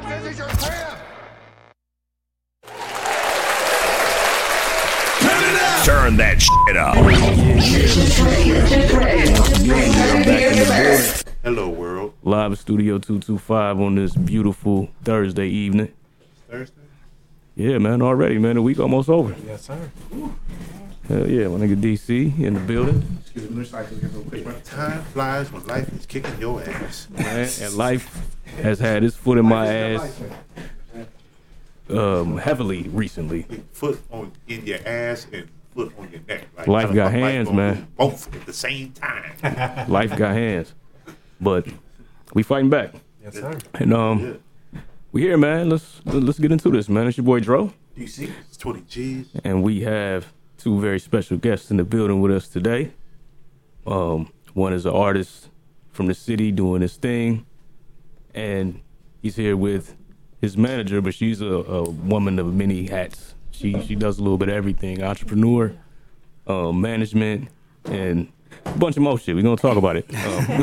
back. This is your crib. Turn that shit up. Hello, world. Live Studio 225 on this beautiful Thursday evening. Thursday. Yeah, man, already, man. The week almost over. Yes, sir. Hell yeah, my nigga DC in the building. Excuse me, like real quick. Time flies when life is kicking your ass. Man, and life has had its foot in my ass um, heavily recently. Foot on in your ass and foot on your neck. Like, Life got fuck life hands, man. Both at the same time. Life got hands. But we fighting back. Yes, sir. And um we here, man. Let's let's get into this, man. It's your boy Dro. DC. It's 20 G's. and we have two very special guests in the building with us today. Um, one is an artist from the city doing his thing, and he's here with his manager, but she's a, a woman of many hats. She she does a little bit of everything: entrepreneur, um, management, and a bunch of more shit. We're gonna talk about it. Um,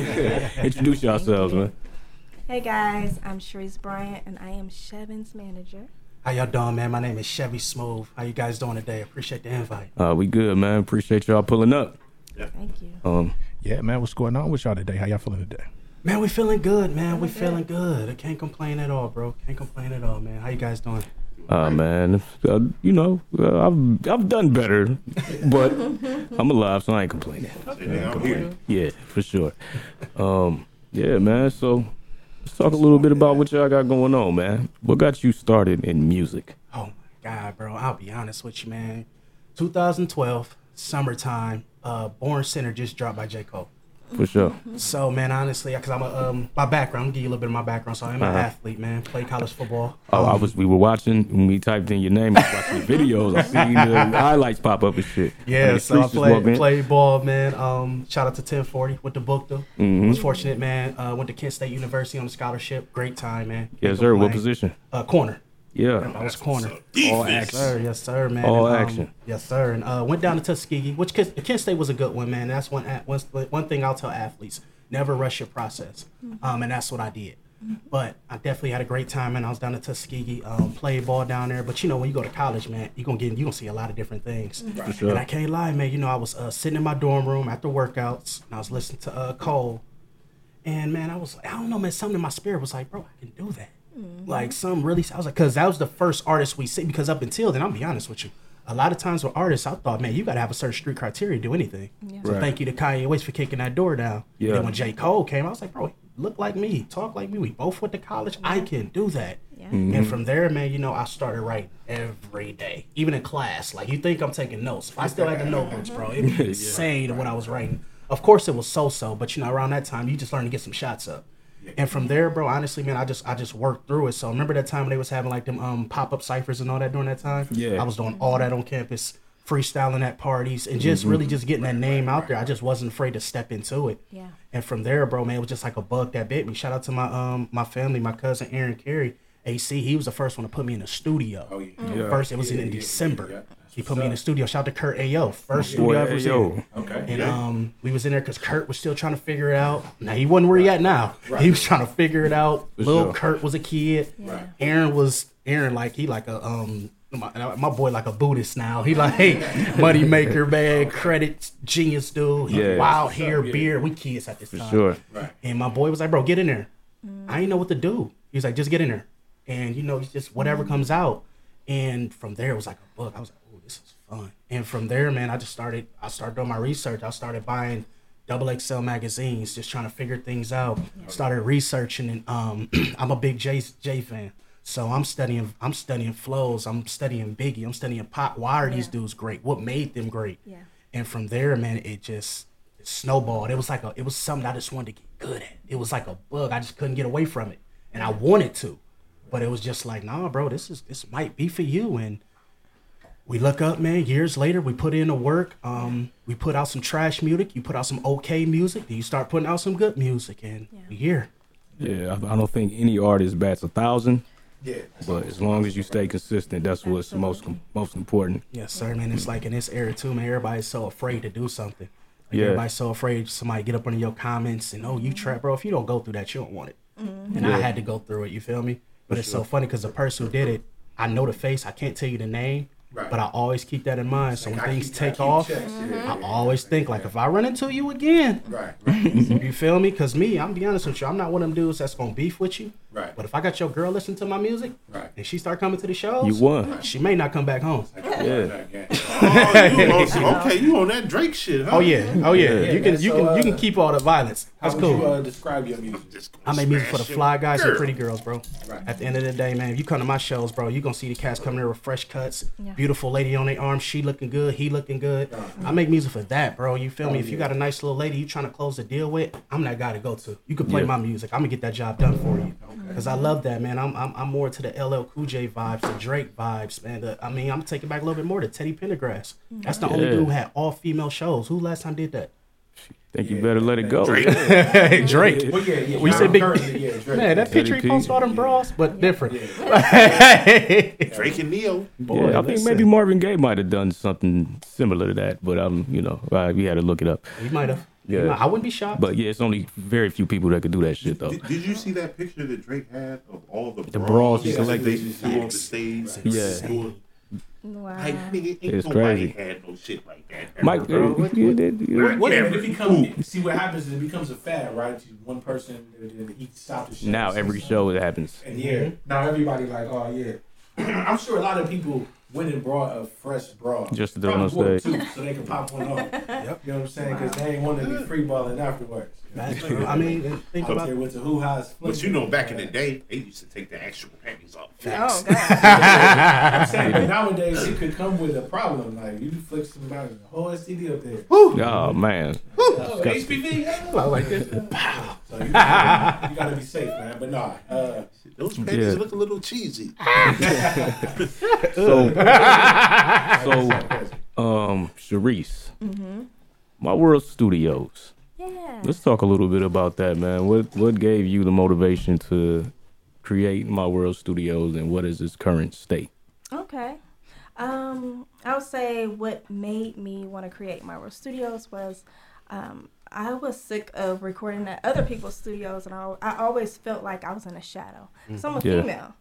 introduce yourselves, man. Hey guys, I'm Charise Bryant and I am Shevin's manager. How y'all doing, man? My name is Chevy Smooth. How you guys doing today? Appreciate the invite. Uh, we good, man. Appreciate y'all pulling up. Yeah. Thank you. Um, Yeah, man, what's going on with y'all today? How y'all feeling today? Man, we feeling good, man. We feeling good. I can't complain at all, bro. Can't complain at all, man. How you guys doing? Uh, man, uh, you know, uh, I've I've done better, but I'm alive, so I ain't complaining. I'm here. Yeah, for sure. Um, yeah, man. So let's talk a little bit about what y'all got going on, man. What got you started in music? Oh my god, bro. I'll be honest with you, man. 2012, summertime. Uh, Born Sinner just dropped by J Cole. For sure. So, man, honestly, because I'm a um, my background, I'm gonna give you a little bit of my background. So I'm an Uh-huh. athlete, man. Played college football. Oh, I Um, was. We were watching when we typed in your name. I was watching the videos. I seen the highlights pop up and shit. Yeah, the so I played played ball, man. Um, shout out to 1040 with the book though. Mhm. Was fortunate, man. Uh, went to Kent State University on a scholarship. Great time, man. Yes, sir. What position? Uh, corner. Yeah. I was corner. All Yes, action. sir. Yes, sir, man. All And, um, action. Yes, sir. And uh, went down to Tuskegee, which Kent Kent State was a good one, man. That's one, one one thing I'll tell athletes: never rush your process. Um, and that's what I did. But I definitely had a great time, and I was down at Tuskegee, um, played ball down there. But you know, when you go to college, man, you gonna get you gonna see a lot of different things. For sure. And I can't lie, man. You know, I was uh, sitting in my dorm room after workouts, and I was listening to uh, Cole, and man, I was I don't know, man. Something in my spirit was like, bro, I can do that. Mm-hmm. Like some really, I was like, because that was the first artist we see. Because up until then, I'll be honest with you, a lot of times with artists, I thought, man, you got to have a certain street criteria to do anything. So Right. thank you to Kanye West for kicking that door down. Yeah. And then when J Cole came, I was like, bro, look like me, talk like me. We both went to college. I can do that. Yeah. Mm-hmm. And from there, man, you know, I started writing every day, even in class. Like you think I'm taking notes, I still had the notebooks, bro. It'd be insane what I was writing. Of course, it was so-so, but you know, around that time, you just learn to get some shots up. And from there, bro, honestly, man, I just I just worked through it. So remember that time when they was having like them um pop up ciphers and all that during that time? Yeah. I was doing all that on campus, freestyling at parties, and just really just getting that name out there. I just wasn't afraid to step into it. Yeah. And from there, bro, man, it was just like a bug that bit me. Shout out to my um my family, my cousin Aaron Carey, AC. He was the first one to put me in the studio. Oh Yeah. First, it was in, in December. He put me in the studio. Shout out to Kurt Ayo, first Boy, studio I ever was Ayo. in. Okay. And um, we was in there because Kurt was still trying to figure it out. Now he wasn't where he at now. He was trying to figure it out. For Little sure. Kurt was a kid. Right. Aaron was Aaron like he like a um my, my boy like a Buddhist now. He like hey money maker man, credit genius dude. He Yeah. wild hair, beard. We kids at this time. Sure. And my boy was like, bro, get in there. I didn't know what to do. He was like, just get in there. And you know, it's just whatever comes out. And from there it was like a book. I was like, this is fun. And from there, man, I just started I started doing my research. I started buying double XL magazines, just trying to figure things out. Started researching and um I'm a big Jay Jay fan. So I'm studying I'm studying flows, I'm studying Biggie, I'm studying Pac. Why are these dudes great? What made them great? Yeah. And from there, man, it just it snowballed. It was like a it was something I just wanted to get good at. It was like a bug. I just couldn't get away from it. And I wanted to. But it was just like, nah, bro, this is this might be for you. And we look up, man, years later, we put in the work. Um, we put out some trash music, you put out some okay music, then you start putting out some good music, and yeah. we here. Yeah, I, I don't think any artist bats a thousand. Yeah. But as long as you stay consistent, that's what's most most important. Yes, sir, man. It's like in this era too, man. Everybody's so afraid to do something. Like Yeah. Everybody's so afraid somebody get up under your comments and oh, you trap, bro. If you don't go through that, you don't want it. And I had to go through it. You feel me? But it's so funny because the person who did it, I know the face. I can't tell you the name, Right. but I always keep that in mind. So when I things keep- take off, checks, yeah, I yeah, always yeah, think like if I run into you again, Right, right, you feel me? Because me, I'm be honest with you, I'm not one of them dudes that's gonna beef with you. Right, But if I got your girl listening to my music right. and she start coming to the shows, You won. she may not come back home. Yeah. Oh, you on some, okay, you on that Drake shit, huh? Oh yeah, oh yeah. Yeah. You can man, you so, can you uh, can keep all the violence. How That's would you uh, describe your music? I make music for the fly your guys and pretty girls, bro. Right. At the end of the day, man, if you come to my shows, bro, you gonna see the cats coming there with fresh cuts, Yeah. beautiful lady on their arm, she looking good, he looking good. I make music for that, bro. You feel me? If you got a nice little lady you trying to close the deal with, I'm that guy to go to. You can play Yeah. my music. I'm gonna get that job done for you. Cause I love that, man. I'm I'm, I'm more to the LL Cool J vibes, the Drake vibes, man. The, I mean, I'm taking back a little bit more to Teddy Pendergrass. That's the only dude who had all female shows. Who last time did that? Think you better let it go. Drake. Drake. Well, yeah, yeah. We now said big- yeah, Drake. Man, that Teddy picture he posted all them bras, but different. Drake and Neil. Boy, yeah, I think maybe Marvin Gaye might have done something similar to that, but um, you know, uh, we had to look it up. He might have. Yeah. I wouldn't be shocked. But yeah, it's only very few people that could do that shit though. Did, did you see that picture that Drake had of all the The bras he that selected. they threw on the stage? Yeah. Doing- Wow. Like, nigga, ain't It's crazy. had no shit like that. ever, Mike, bro. you did- you- What Yeah, if it but becomes? See what happens is it becomes a fad, right? One person then he stopped the show. now every show it happens. And yeah, now everybody like, oh yeah. I'm sure a lot of people went and brought a fresh bra. Just to do on Probably bought stage. two, so they can pop one off. yep. You know what I'm saying? Because they ain't want to be free balling afterwards. That's true. I mean, think about there with the hoo ha's. But you know, back in the day, they used to take the actual panties off. Oh God. I'm saying, but nowadays it could come with a problem. Like you flick somebody the whole STD up there. Oh man, Oh, HPV. yeah. I like this. So you gotta, you gotta be safe, man. But nah, uh, Those panties Yeah. look a little cheesy. so so um, Charise, My World Studios. Yeah. Let's talk a little bit about that, man. What what gave you the motivation to create My World Studios, and what is its current state? Okay. Um, I would say what made me want to create my world studios was um, I was sick of recording at other people's studios, and I, I always felt like I was in a shadow. So I'm a Yeah. female.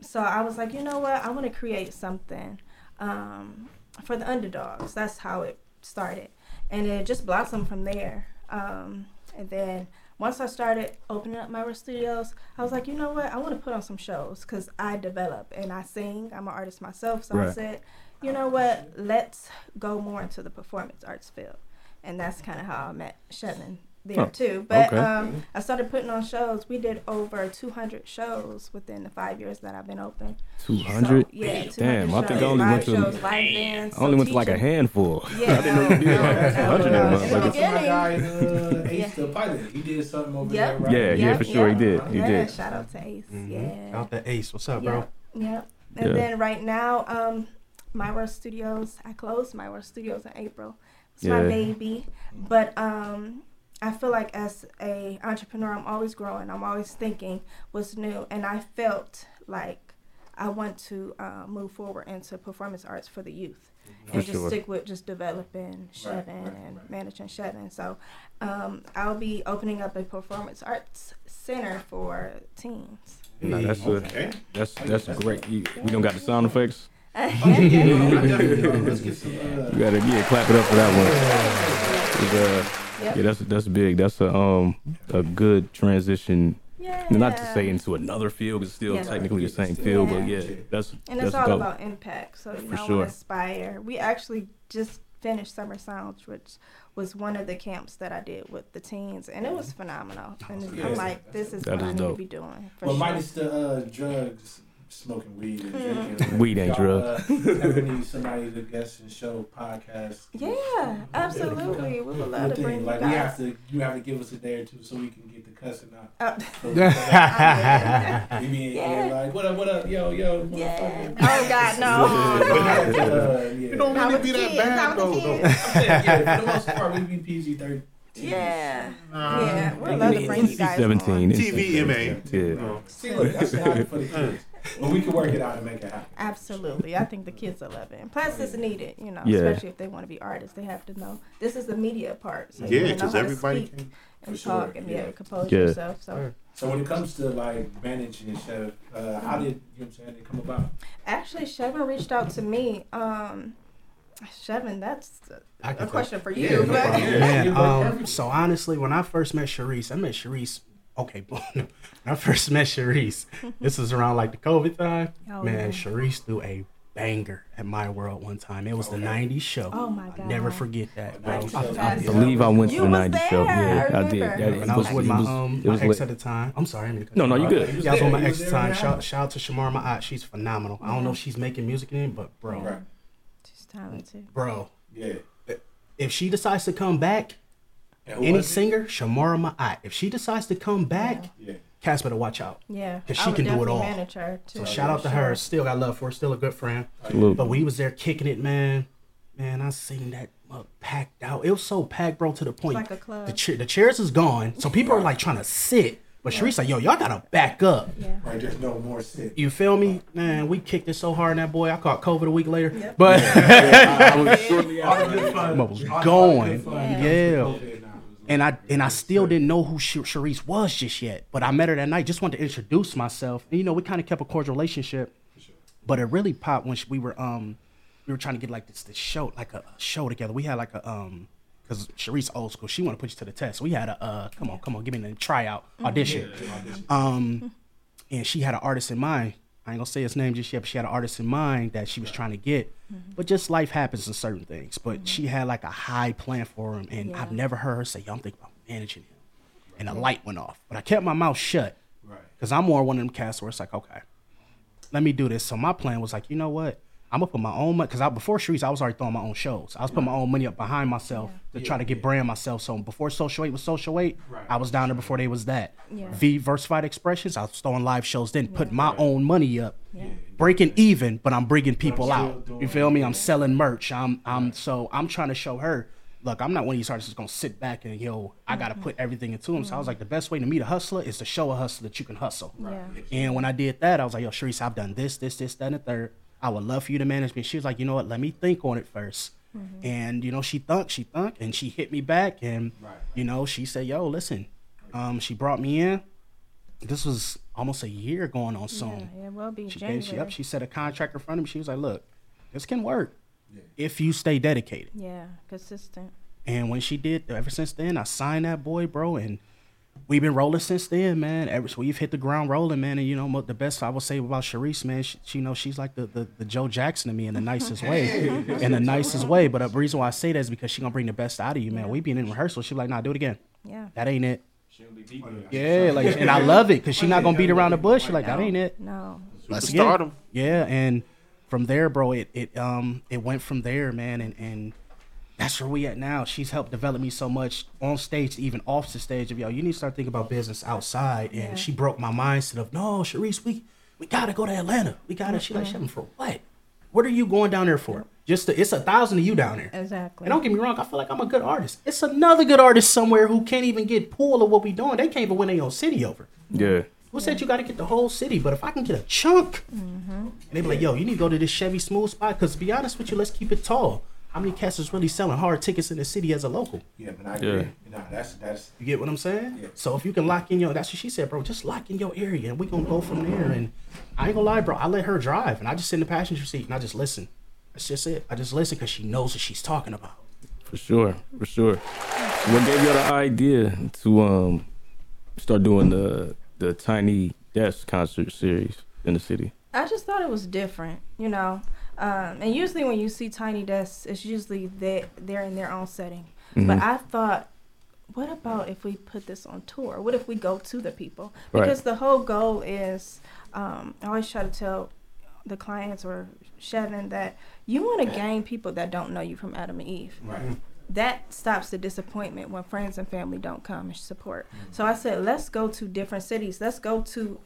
So I was like, you know what? I want to create something um, for the underdogs. That's how it started. And it just blossomed from there. Um, and then once I started opening up my studios, I was like, you know what? I want to put on some shows because I develop and I sing. I'm an artist myself. So I said, you know what? Let's go more into the performance arts field. And that's kind of how I met Shannon there Oh, too. But okay. um, I started putting on shows. We did over 200 shows within the five years that I've been open. Two hundred. So, yeah, 200 Damn, I think I only live went to shows, live bands, I only so went to like a handful. Yeah, no, no, no, hundred of them no. motherfuckers. In the my guy, uh, Ace Yeah. the pilot, he did something over Yep. there, right? Yeah, yeah, Yep, for sure he did. He yeah, did. Shout out to Ace. Mhm. Yeah. Out the ace. What's up, bro? Yep. Yep. And Yeah. then right now, um, My World Studios. I closed My World Studios in April. It's my baby, but um, I feel like as a entrepreneur, I'm always growing. I'm always thinking what's new, and I felt like I want to uh, move forward into performance arts for the youth. And For just sure. stick with just developing Chevin right, and right. managing Chevin. So um, I'll be opening up a performance arts center for teens. No, that's a, Okay. that's that's great. You, we don't got the sound effects. Let's get some. Uh, You gotta yeah, clap it up for that one. It's, Yep. Yeah, that's that's big. That's a um a good transition. Yeah. Not to say into another field, it's still Yeah. technically the same field, but Yeah. yeah, that's And that's it's all dope. about impact. So you For know, I sure. inspire. We actually just finished Summer Sounds, which was one of the camps that I did with the teens, and it was phenomenal. And Yeah. I'm like, this is That what is I need dope. to be doing. For well, sure. minus the uh, drugs, smoking weed, and Mm-hmm. drinking. Weed ain't Y'all, drugs. Uh, ever need somebody to guest and show podcast? Yeah, absolutely. We would love Good to bring thing. you Like we have guys. to, you have to give us a day or two so we can get the cussing out. So we be in Yeah. like, what up, what up, yo, yo, yeah. motherfucker. Oh God, no. We have to, uh, yeah. You don't Not really with be the that kids, bad not though. with the though. I'm saying, yeah, for the most part, we be PG thirty. Yeah, Nah. yeah. We'd love to bring you guys. seventeen. on. TVMA. Yeah. No. See, look, that's not for the kids. Well, we can work it out and make it happen. Absolutely, I think the kids will love it. And plus, it's needed, you know, Yeah. especially if they want to be artists. They have to know this is the media part. So you Yeah, know because how to everybody speak can. and For talk sure, and be yeah. able to compose Yeah. yourself. So So when it comes to like managing and chef, uh, how did you know what I'm saying they come about? actually, Chevin reached out to me. Um, Chevin, that's a, can question for Yeah, you. no but problem. Yeah. Man, um, so honestly, when I first met Charise, I met Charise. Okay, when I first met Charise, this was around like the COVID time. Oh, man, yeah. Charise threw a banger at my world one time. It was the '90s show. Oh, my god! I'll never forget that, bro. I- I- I believe I went to the was 90s show. Yeah, I I did. remember. That- it and I was with my was- um it my ex lit. at the time. I'm sorry, I didn't mean to cut No, no, you off. good. He was Yeah, I was there. with my He ex at the time. Shout, shout out to Shamar Ma'at. She's phenomenal. I don't know if she's making music in, but bro, Right. She's talented. bro, Yeah. if she decides to come back, And who any was singer, Shamara Ma'at, if she decides to come back, Yeah. Cass better watch out. Yeah, 'Cause I she can do it definitely all. Manage her too. So shout out to her. Still got love for her. Still a good friend. Salute. But we was there kicking it, man. Man, I seen that mug packed out. It was so packed, bro, to the point. like a club. The, chair, the chairs is gone. So people are like trying to sit. But Charise like, yo, y'all gotta back up. Yeah. Right. There's no more sit. You feel me? Man, we kicked it so hard in that boy. I caught COVID a week later. Yep. But All the good fun. I was all the going. good Yeah. And I and I still didn't know who Sh- Charise was just yet. But I met her that night. Just wanted to introduce myself. And you know, we kind of kept a cordial relationship. But it really popped when we were um we were trying to get like this this show like a show together. We had like a um because Charise old school. She want to put you to the test. We had a uh come on come on give me the tryout audition. Um, and she had an artist in mind. I ain't gonna say his name just yet, but she had an artist in mind that she was trying to get. Mm-hmm. But just life happens in certain things. But mm-hmm. she had like a high plan for him, and I've never heard her say, "Yo, I'm thinking about managing him." And the light went off, but I kept my mouth shut Right. because I'm more one of them cats where it's like, okay, let me do this. So my plan was like, you know what? I'm gonna put my own money because I before Charise, I was already throwing my own shows. I was putting my own money up behind myself to try to get brand myself. So before Social Eight was Social Eight, Right. I was down there before they was that. Yeah. V Versified Expressions, I was throwing live shows, then putting my own money up, Yeah. breaking even, but I'm bringing people still out. doing You feel me? I'm selling merch. I'm I'm so I'm trying to show her. Look, I'm not one of these artists that's gonna sit back and yo, I gotta mm-hmm. put everything into him. So I was like, the best way to meet a hustler is to show a hustler that you can hustle. Yeah. And when I did that, I was like, yo, Charise, I've done this, this, this, that, and the third. I would love for you to manage me. She was like, you know what? Let me think on it 1st And, you know, she thunk, she thunk, and she hit me back. And, Right. you know, she said, yo, listen, um, she brought me in. This was almost a year going on soon. Yeah, it will be She January. gave, she up, she set a contract in front of me. She was like, look, this can work if you stay dedicated. yeah, consistent. And when she did, ever since then, I signed that boy, bro, and we've been rolling since then, man. Ever so we've hit the ground rolling, man. And you know, the best I would say about Charise, man, she, she you know she's like the, the the Joe Jackson to me in the nicest way, in the nicest way. But the reason why I say that is because she gonna bring the best out of you, man. We been in rehearsal, she like, nah, do it again. Yeah. That ain't it. Yeah, like, and I love it because she not gonna beat around the bush. She like, that ain't it. No. Let's Superstardom. get it. Yeah, and from there, bro, it it um it went from there, man, and and that's where we at now. She's helped develop me so much on stage, even off the stage. Of yo, you need to start thinking about business outside. And Yeah. she broke my mindset of no, Charise, we we gotta go to Atlanta. We gotta. She like, mm-hmm. Shannon, for what? What are you going down there for? Just to, it's a thousand of you down there. Exactly. And don't get me wrong, I feel like I'm a good artist. It's another good artist somewhere who can't even get pull of what we doing. They can't even win their own city over. Yeah. Who said you got to get the whole city? But if I can get a chunk, mm-hmm. and they be like, yo, you need to go to this Chevy Smooth spot. Because to be honest with you, let's keep it tall. How many cats is really selling hard tickets in the city as a local? Yeah, but I Yeah. agree. You know, that's that's You get what I'm saying? Yeah. So if you can lock in your, that's what she said, bro. Just lock in your area, and we gonna go from there. And I ain't gonna lie, bro. I let her drive, and I just sit in the passenger seat, and I just listen. That's just it. I just listen because she knows what she's talking about. For sure, for sure. What gave you the idea to um start doing the the Tiny Desk concert series in the city? I just thought it was different, you know. Um, and usually when you see tiny desks, it's usually they they're in their own setting. But I thought, what about if we put this on tour? What if we go to the people? Right. Because the whole goal is, um, I always try to tell the clients or Chevin that you want to gain people that don't know you from Adam and Eve right. that stops the disappointment when friends and family don't come and support. So I said, let's go to different cities. Let's go to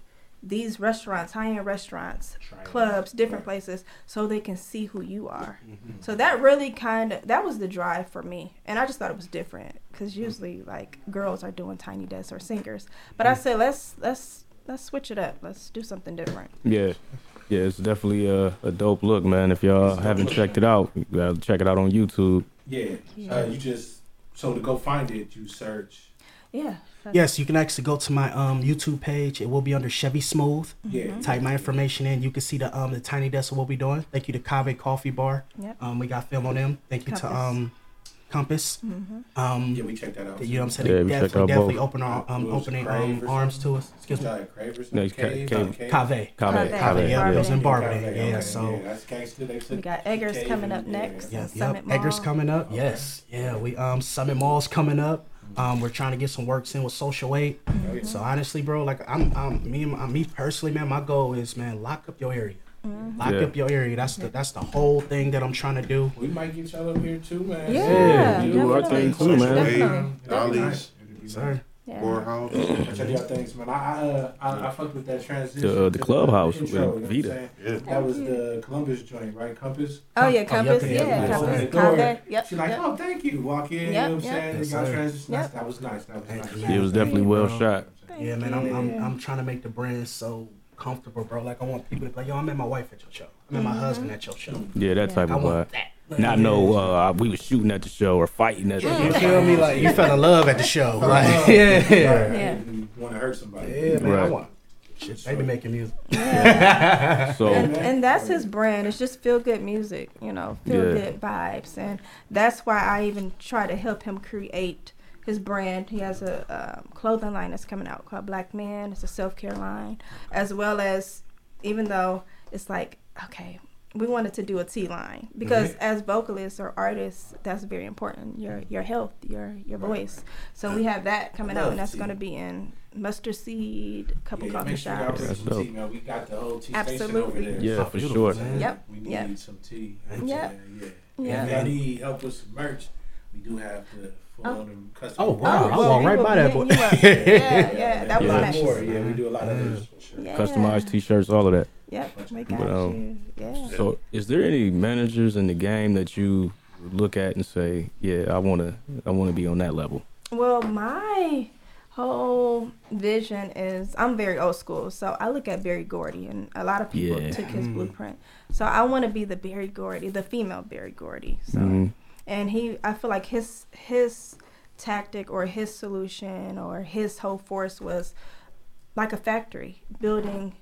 these restaurants, high end restaurants, clubs, different places, so they can see who you are. Mm-hmm. So that really kind of that was the drive for me, and I just thought it was different because mm-hmm. usually like girls are doing tiny desks or singers, but I mm-hmm. said let's let's let's switch it up. Let's do something different. Yeah. Yeah, it's definitely a, a dope look, man. If y'all haven't checked it out, you gotta check it out on YouTube. Yeah. Yeah. Uh, you just so to go find it, you search. Yeah. Yes, you can actually go to my um YouTube page. It will be under Chevy Smooth. Yeah. Type my information in. You can see the um the tiny desk of what we're doing. Thank you to Cave Coffee Bar. Yep. Um, we got film on them. Thank you Compass. to um Compass. Um, Yeah, we checked that out. you know what I'm saying? Yeah, They we checked definitely, out definitely both. open our um It was opening Crave um or arms something? to us. Excuse me. Like Cravers, No, it's Ca- Cave, Cave. Cave. Cave. Yeah, it was in Barberton. Barberton. Okay, Yeah, okay, so yeah, that's gangster. They said We got Eggers Cave coming and- up yeah. next. Yeah, and Summit yep. Eggers Mall. coming up. Yes. Yeah, we um Summit Mall's coming up. Um, we're trying to get some works in with Social Aid. Oh, So honestly, bro, like I'm, I'm me, and my, me personally, man, my goal is, man, lock up your area. Lock Yeah. up your area. That's the that's the whole thing that I'm trying to do. We might get y'all up here too, man. Yeah, we do our thing too, man. Definitely. Dolly's, Sir. Yeah. Poorhouse. Check y'all things, man. I I, uh, I, I fucked with that transition. The, uh, the to clubhouse intro, with you know Vita. Yeah. That was the Columbus joint, right? Compass. Oh yeah, Oh, Compass. yep, yeah, yep, Compass. yep. Door. Yep. She's like, yep. oh, thank you. Walk in, you know what I'm yep. saying? Yes, got sir. transition. Yep. That was nice. That was nice. you. It was definitely well shot. Yeah, man, I'm, I'm. I'm trying to make the brand so comfortable, bro. Like I want people to be like, yo, I met my wife at your show. I met my husband at your show. Yeah, that type I of want that. Not no, uh, we were shooting at the show or fighting at the show. You feel me? Like you fell in love at the show. Like Right. yeah, Yeah. You want to hurt somebody. yeah, man. I want shit. They be making music. So and, and that's his brand. It's just feel good music, you know, feel Yeah. good vibes, and that's why I even try to help him create his brand. He has a um, clothing line that's coming out called Black Man. It's a self care line, as well as even though it's like okay. We wanted to do a T line mm-hmm. because as vocalists or artists, that's very important. Your your health, your your voice. So we have that coming out, and that's going to be in mustard seed, a couple Yeah, coffee make sure shops. That's dope. tea, man. We got the whole tea station over Absolutely. there. yeah, Oh, for sure. man. Yep. We need Yep. some tea. Yep. Yeah, yeah. Yeah. And if y'all need help with some merch, we do have the full Oh. on custom. Oh, wow. I well, walk right by that boy. hitting you up. yeah, yeah, that a was lot nice. more. Yeah, we do a lot of mm. this. for sure. Yeah. Customized T-shirts, all of that. Yep, we got But, um, you. Yeah. So, is there any managers in the game that you look at and say, "Yeah, I want to, I want to be on that level"? Well, my whole vision is I'm very old school, so I look at Berry Gordy, and a lot of people Yeah. took his blueprint. So I want to be the Berry Gordy, the female Berry Gordy. So, Mhm. and he, I feel like his his tactic or his solution or his whole force was like a factory building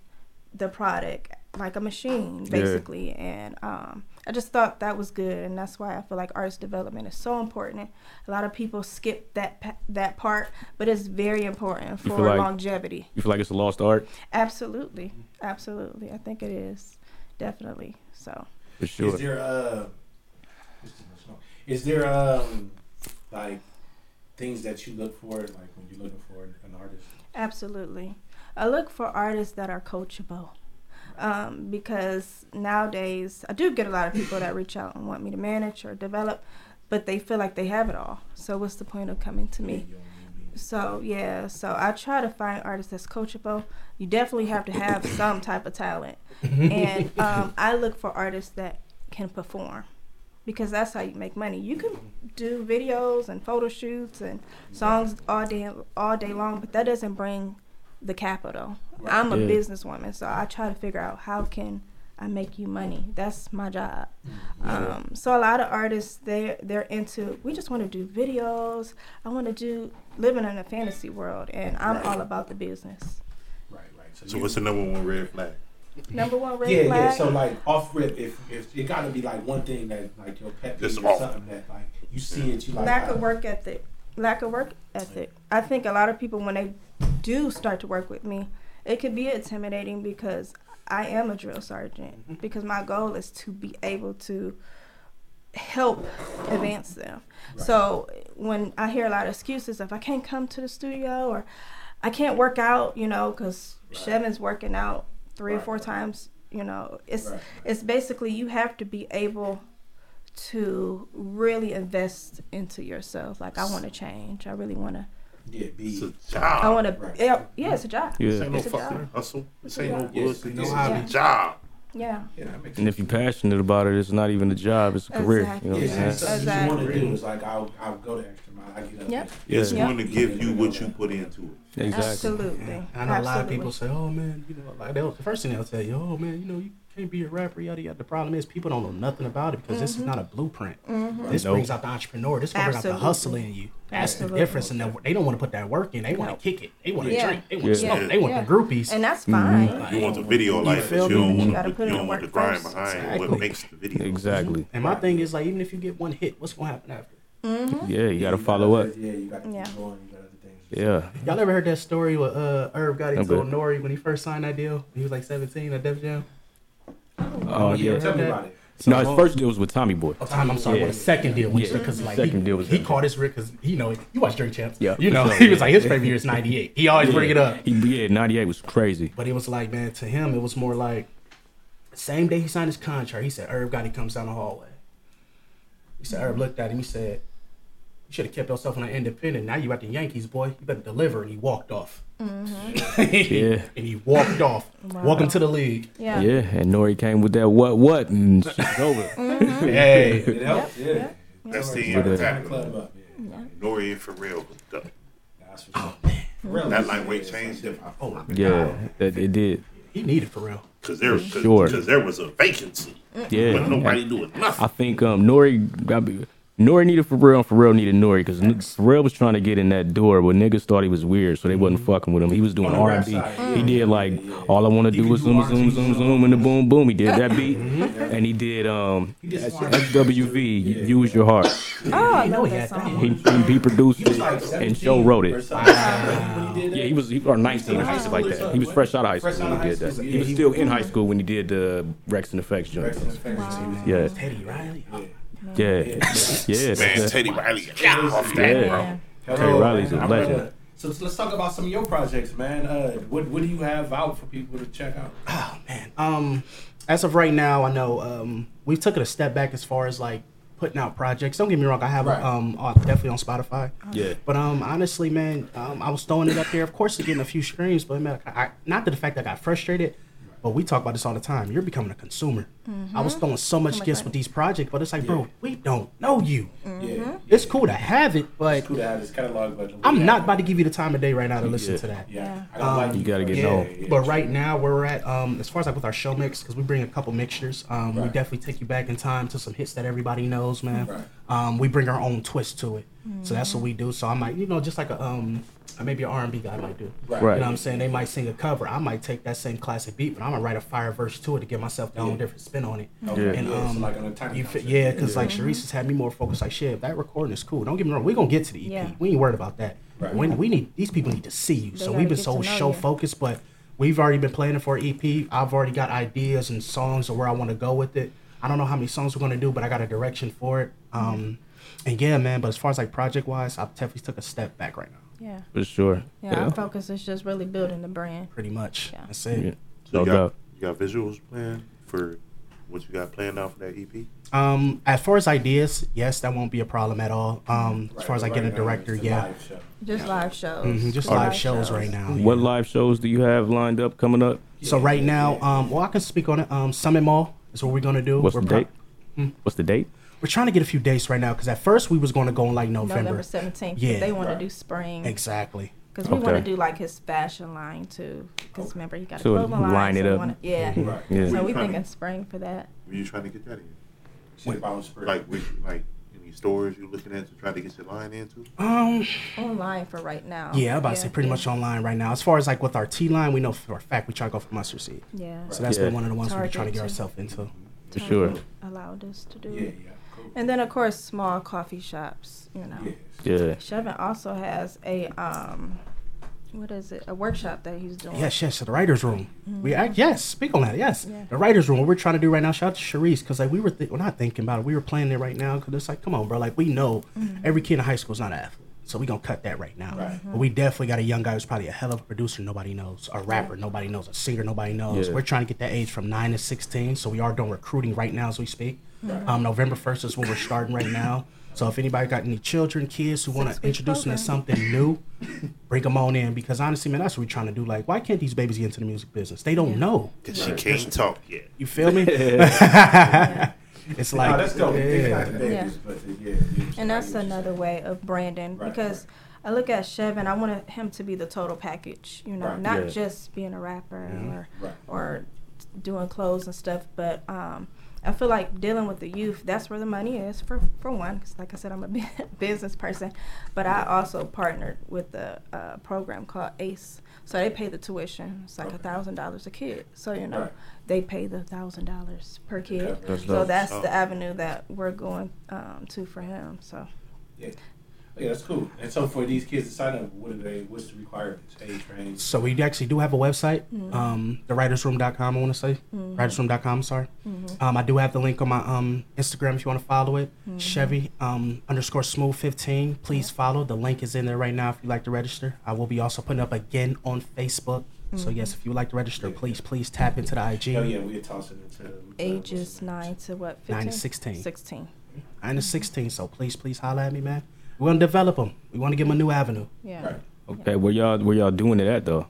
the product like a machine Yeah. basically. And um i just thought that was good and that's why i feel like artist development is so important. A lot of people skip that that part but it's very important for feel like- longevity. You feel like it's a lost art? Absolutely. Absolutely. I think it is. Definitely. So. For sure. Is there uh, is there um like things that you look for like when you're looking for an artist? Absolutely. I look for artists that are coachable. Um, because nowadays I do get a lot of people that reach out and want me to manage or develop, but they feel like they have it all. So what's the point of coming to me? So yeah, so I try to find artists that's coachable. You definitely have to have some type of talent, and um, I look for artists that can perform, because that's how you make money. You can do videos and photo shoots and songs all day all day long, but that doesn't bring the capital. I'm a Yeah. businesswoman, so I try to figure out how can I make you money. That's my job. Um, so a lot of artists they they're into we just want to do videos. I want to do living in a fantasy world, and I'm Right. all about the business. Right, right. So, So what's the number one red flag? Number one red yeah, flag. yeah. So like off rip, if if it got to be like one thing that like your pet peeve or off. something that like you see it, you like lack uh, of work ethic lack of work ethic. I think a lot of people when they do start to work with me it could be intimidating because i am a drill sergeant mm-hmm. because my goal is to be able to help advance them. So when i hear a lot of excuses if i can't come to the studio or i can't work out you know because Right. Chevin's working out three or four times you know it's Right. it's basically you have to be able to really invest into yourself. Like I want to change. I really want to. Yeah, be It's a job. I want to. Right. Yeah, yeah, it's a job. Yeah. This ain't no It's a fucking job. hustle. This ain't no Yeah. bullshit. This is Yeah. job. Yeah, yeah, that makes And if you're passionate about it, it's not even a job; it's a career. You know what I'm it's saying? something Exactly. you want to do. It's like I'll I'll go the extra mile. I get up. Yep. It's Yeah. going to give you what you put into it. Exactly. Absolutely. And I know a lot of people say, "Oh man, you know, like they'll, the first thing they'll tell you, oh man, you know, you can't be a rapper, yada yada." The problem is people don't know nothing about it because this is not a blueprint. This Nope. brings out the entrepreneur. This brings out the Absolutely. hustle in you. That's Absolutely. the difference. And the, they don't want to put that work in. They want to kick it. They want to Yeah. drink. They want Yeah. to smoke. They want Yeah. the groupies. And that's fine. Mm-hmm. You want the video life, feel but you don't You want, gotta put you in don't want the work grind first. behind Exactly. what makes the video. Exactly. and my thing is like, even if you get one hit, what's gonna happen after? Yeah, you gotta follow up. Yeah, you got to Yeah. keep going. You got other things. Yeah. Y'all ever heard that story with uh Herb got I'm into good. Nori when he first signed that deal? He was like 17 at Def Jam. Oh yeah. yeah. Tell me about it. No, his first deal was with Tommy Boy. Oh, time, I'm sorry. Yeah. Well, the second deal, which Yeah. because like Second he, deal was he him. caught his Rick because you know you watch Drink Champs. Yeah. you know For he sure, was like his favorite year is '98. He always bring it up. He, yeah, '98 was crazy. But it was like, man, to him, it was more like same day he signed his contract, he said, Irv Gotti comes down the hallway. He said, Herb looked at him, he said, You should have kept yourself on an independent. Now you at the Yankees, boy. You better deliver. And he walked off. Mm-hmm. Yeah. and he walked off. Welcome to the league. Yeah. Yeah, and Nori came with that what what mm. and shit's over. Mm-hmm. Hey. It helps. Yeah. That's the Turn end of that. club up. Yeah. Nori and Pharrell hooked up. That's for sure. Mm-hmm. Real That easy. lightweight changed different. Oh my God. Yeah, that it did. He needed for real. Because there, For cause, there was a vacancy. Yeah, But nobody doing nothing. I think um Nori got be- Nori needed Pharrell and Pharrell needed Nori because Pharrell was trying to get in that door, but niggas thought he was weird, so they wasn't fucking with him. He was doing R and B. He did like all I want to do is zoom, zoom, zoom, zoom, and the boom, boom. He did that beat, and he did um SWV. Use your heart. Oh, I know know he that had that. song. He he, he produced it and Show wrote it. something when he did that. Yeah, he was he or 19 or something like that. He was fresh out of high school when he did that. He was still in high school when he did the Wreckx-N-Effect joint. Wreckx. Yeah, Teddy Riley. Oh, yeah, yeah. Man, Teddy Riley got off that, Yeah. bro. Yeah. Terry Riley's a man. legend. So let's talk about some of your projects, man. Uh, what what do you have out for people to check out? Oh man. Um, as of right now, I know um we've taken a step back as far as like putting out projects. Don't get me wrong, I have Right. um uh, definitely on Spotify. Yeah. But um honestly, man, um I was throwing it up there. Of course, to getting a few streams, but man, I, not to the fact that I got frustrated. But we talk about this all the time. You're becoming a consumer. I was throwing so much much gifts money. with these projects, but it's like, bro, we don't know you. Yeah, It's cool to have it, but cool to have this catalog, but I'm not about to give you the time of day right now to listen Yeah. to that. Yeah, I gotta like You gotta get Yeah, known. but right now where we're at, um, as far as like with our show mix, because we bring a couple mixtures, um, we definitely take you back in time to some hits that everybody knows, man. Right. Um, we bring our own twist to it, so that's what we do. So I might, you know, just like a um, maybe an R and B guy might do. Right. Right. You know what I'm saying? They might sing a cover. I might take that same classic beat, but I'm gonna write a fire verse to it to give myself my own different spin on it. Okay, And yeah, um, so like on a you fi- yeah, because like Charise has had me more focused. Like shit, that recording is cool. Don't get me wrong, we're gonna get to the EP. Yeah. We ain't worried about that. Right. When we need these people need to see you. They so we've been so show you. focused, but we've already been planning for an EP. I've already got ideas and songs of where I want to go with it. I don't know how many songs we're gonna do, but I got a direction for it. Um, and yeah, man. But as far as like project wise, I definitely took a step back right now. Yeah. For sure. Yeah. Our focus is just really building the brand. Pretty much. Yeah. That's it. Yeah. So No you got, doubt. you got visuals planned for what you got planned out for that EP? Um, as far as ideas, yes, that won't be a problem at all. Um, as far as like get a director, yeah, Just live shows. Mhm, just live shows right now. What yeah. live shows do you have lined up coming up? So right now, um, well, I can speak on it. Um, Summit Mall is what we're gonna do. What's we're the pro- date? What's the date? We're trying to get a few dates right now because at first we was going to go in like November. November 17th. Yeah. They want Right. to do spring. Exactly. Because we want to do like his fashion line too. Because remember, he got a So clothing line. line it so up. wanna- yeah. Right. Yeah. So we Right. thinking spring for that. Were you trying to get that in? Ship out spring. Like, with, like any stores you looking at to try to get your line into? Um, Online for right now. yeah, I'm about to say pretty yeah. much online right now. As far as like with our T line, we know for a fact we try to go for mustard seed. Yeah. So that's Yeah. been one of the ones we're Target trying to get ourselves into. For sure. Allowed us to do. yeah, yeah, cool. And then of course small coffee shops. You know. Yeah. Yeah. Chevin also has a um, what is it? A workshop that he's doing. Yes, yes, the writers' room. We act, yes, speak on that. Yes, Yeah. the writers' room. What we're trying to do right now. Shout out to Charise because like we were, th- we're not thinking about it. We were planning it right now because it's like, come on, bro. Like we know every kid in high school is not an athlete, so we gonna cut that right now. Right. But we definitely got a young guy who's probably a hell of a producer. Nobody knows. A rapper. Nobody knows. A singer. Nobody knows. Yeah. We're trying to get that age from nine to sixteen. So we are doing recruiting right now as we speak. Um, November first is when we're starting right now. So if anybody got any children, kids who want to week introduce them to something new, bring them on in because honestly, man, that's what we're trying to do. Like, why can't these babies get into the music business? They don't know. Because she can't talk yet. You feel me? It's No, like that's dope. It's not the yeah. babies, yeah, yeah. And that's I get what you're another way of branding Right, because I look at Chevin, I wanted him to be the total package, you know, Right. not Yeah. just being a rapper Mhm. or Right. or doing clothes and stuff, but um I feel like dealing with the youth, that's where the money is for for one. Cause like I said, I'm a business person, but I also partnered with a, uh program called ACE. So they pay the tuition. It's like a Okay. thousand dollars a kid. So you know Right. they pay the thousand dollars per kid. Okay. That's So dope. that's Oh. the avenue that we're going um, to for him. So Yeah. Yeah, that's cool. And so for these kids to sign up, what are they? What's the requirements? Age range? So we actually do have a website, Mhm. um, thewritersroom.com. I want to say Mhm. writersroom.com. Sorry. Mhm. Um, I do have the link on my um Instagram if you want to follow it. Mhm. Chevy um underscore smooth fifteen. Please follow. The link is in there right now if you'd like to register. I will be also putting up again on Facebook. So Mhm. yes, if you would like to register, Yeah. please please tap into the IG. Oh yeah, we're tossing it to uh, ages nine to what? 15? Nine to 16. 16. I'm the 16, so please please holla at me, man. We want to develop them. We want to give them a new avenue. Yeah. Right. Okay, where y'all where y'all doing it at though?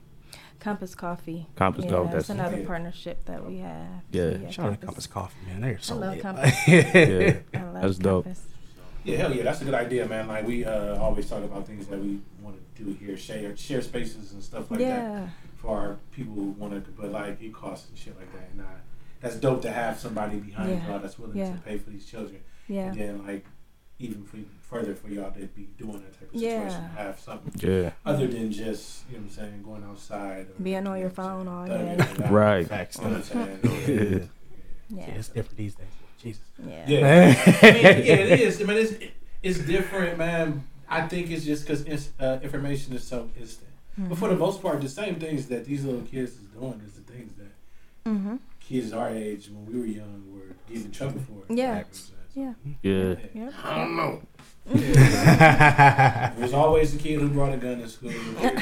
Compass Coffee. Compass yeah, Coffee, That's that's- another Yeah. partnership that we have. Yeah. Shout out to Compass Coffee, man. They're so I love lit. Compass. Yeah, I love that's dope. Compass. Yeah, hell yeah, that's a good idea, man. Like we uh, always talk about things that we want to do here, share share spaces and stuff like that for our people who want to, but like it costs and shit like that. And uh, that's dope to have somebody behind Yeah. y'all that's willing Yeah. to pay for these children. Yeah. And then like even for, further for y'all to be doing that type of Yeah. situation, have something yeah, other than just you know what I'm saying going outside or Being on your know what I'm phone all saying, day. thugging it out. right. Facts. You know what I'm Yeah. saying? Yeah. it's different these days. Jesus. Yeah. Yeah, I mean, yeah, it is. I mean, it's it's different, man. I think it's just because uh, information is so instant. But for the most part, the same things that these little kids is doing is the things that Mm-hmm. kids our age when we were young were getting in trouble for. Yeah. So, Yeah. Yeah, Yeah. I don't know. Mm. It was always the kid who brought a gun to school.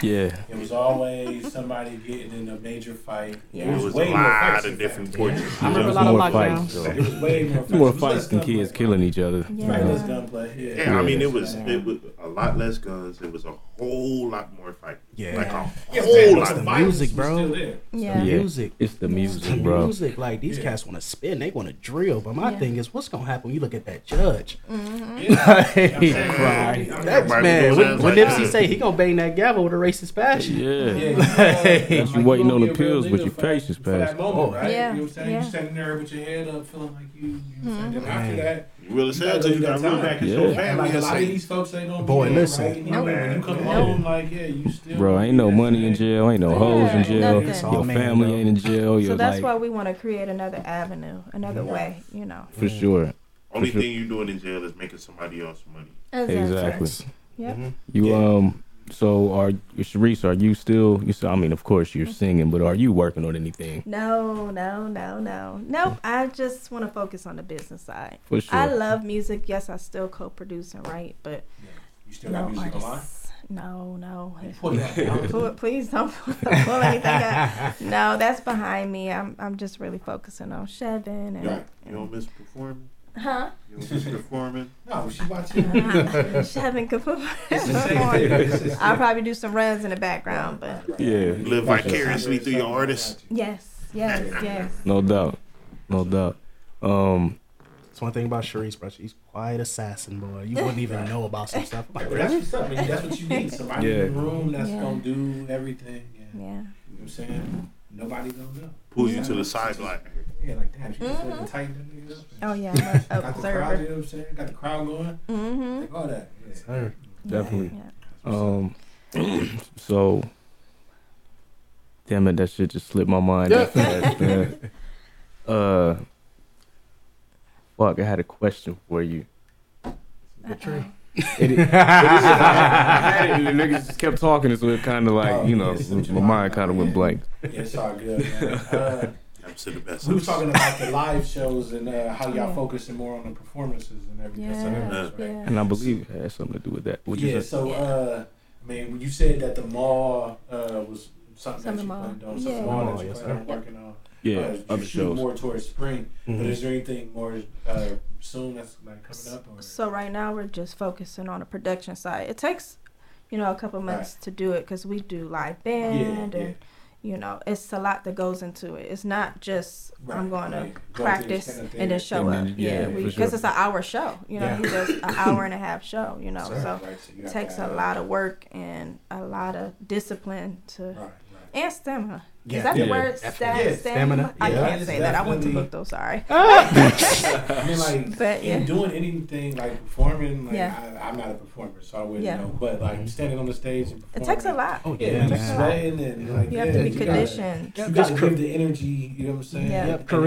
yeah, It was always somebody getting in a major fight. Yeah. It was was a way more lot fights. of different fact. portions. I remember a lot of more lockdowns. fights. though. It was way more fights. More fights than gunplay. kids killing each other. Yeah. Right, less gunplay. Yeah. Yeah, I mean, it was it was a lot less guns. It was a whole lot more fighting. Yeah. like a Yeah, whole lot the of violence music, bro. still there. Yeah. Yeah. music. It's the The music, bro. music, like these Yeah. cats want to spin, they want to drill. But my Yeah. thing is, what's gonna happen when you look at that judge? Mm-hmm. Mm-hmm. Yeah. Hey, I'm saying, right. I'm That's Right, man. goes When, out when like Nipsey say he gonna bang that gavel with a racist passion, Yeah, Yeah, Hey. you Got waiting gonna on the pills with your for that- patience for that passed. moment, Oh. right? Yeah, You know what I'm saying? yeah. You standing there with your head up, feeling like you. You know what I'm saying? Then Mhm. after that, You really you said gotta you got that real time. back and Yeah. show family. like a lot of these folks ain't gonna Boy, be there, listen. right? Nope. when you come Nope. home, like yeah, you still. bro. Ain't no money in jail. Ain't no hoes in jail. nothing. Your family ain't in jail. So that's like why we want to create another avenue, another way, you know. for sure. Only For sure. thing you're doing in jail is making somebody else money. Exactly. Yep. You Yeah. um. So are Charise? Are you still? You. s- I mean, of course you're singing, but are you working on anything No, no, no, no. Nope. I just want to focus on the business side. for sure? I love music. Yes, I still co-produce and write, but You still no got music online? artists. No, no. Pull it. Pull- Please don't pull anything out. No, that's behind me. I'm I'm just really focusing on Chevin and, Right. You don't miss performing. Huh? You don't performing. No, she watching. Chevin could perform. It's the same thing. It's just- I'll probably do some runs in the background, but Yeah. Live vicariously through your artist. yes, yes, yes. No doubt. No doubt. Um. That's one thing about Charise, bro. She's quiet assassin, boy. You wouldn't even know about some stuff. I'm like, But that's what's up. I that's what you need. Somebody Yeah. in the room that's Yeah. gonna do everything. And, Yeah. You know what I'm saying? Nobody gonna know. Pull you to the sideline. Yeah, like damn, she just Mhm. mm tighten them up. Oh yeah, I'm an Got the crowd, you know what I'm saying? Got the crowd going. Mm-hmm. Like all that. Yeah. Sir. Definitely. Yeah. Um. so. Damn it! That shit just slipped my mind. that. Uh. Fuck! I had a question for you. The tree. It, it, it is, I had it, the niggas just kept talking, so it kind of like Oh, you know, my mind kind of went blank. It's all good. Man. Uh, to the best. we were talking about the live shows and uh, how y'all Yeah. focusing more on the performances and everything. Yeah. Yeah. right. Yeah. And I believe it had something to do with that. Would you Yeah. say? So, uh, I mean, you said that the mall uh, was something Some that you mall. planned on, so Yeah. the mall Mall, that you yes, plan on sir. working on. Yeah, uh, you other shoot more towards spring. But Mhm. is there anything more uh, soon that's like coming up? Or? So right now we're just focusing on the production side. It takes, you know, a couple months to do it because we do live band yeah, and You know, it's a lot that goes into it. It's not just I'm Right, going to right. Go practice kind of and then show And up. then- yeah, yeah, for because sure. it's an hour show. You know, Yeah. he does an hour and a half show. You know, Sure. so Right, so you it takes a lot of work and a lot of discipline to Right, right. and stamina. Yeah. Is that Yeah, the word? definitely. Sta- Yeah, stamina? stamina, I yeah. can't say that. I went to Definitely. book though. Sorry. Ah! I mean, like But, yeah. in doing anything like performing, like Yeah. I, I'm not a performer, so I wouldn't Yeah. know. But like mm-hmm. standing on the stage and It takes a lot. Oh Yeah, yeah, you sweating and like You have yeah, to be you gotta- conditioned. You Just got to give the energy. You know what I'm saying? Yeah. Yep, And- and keep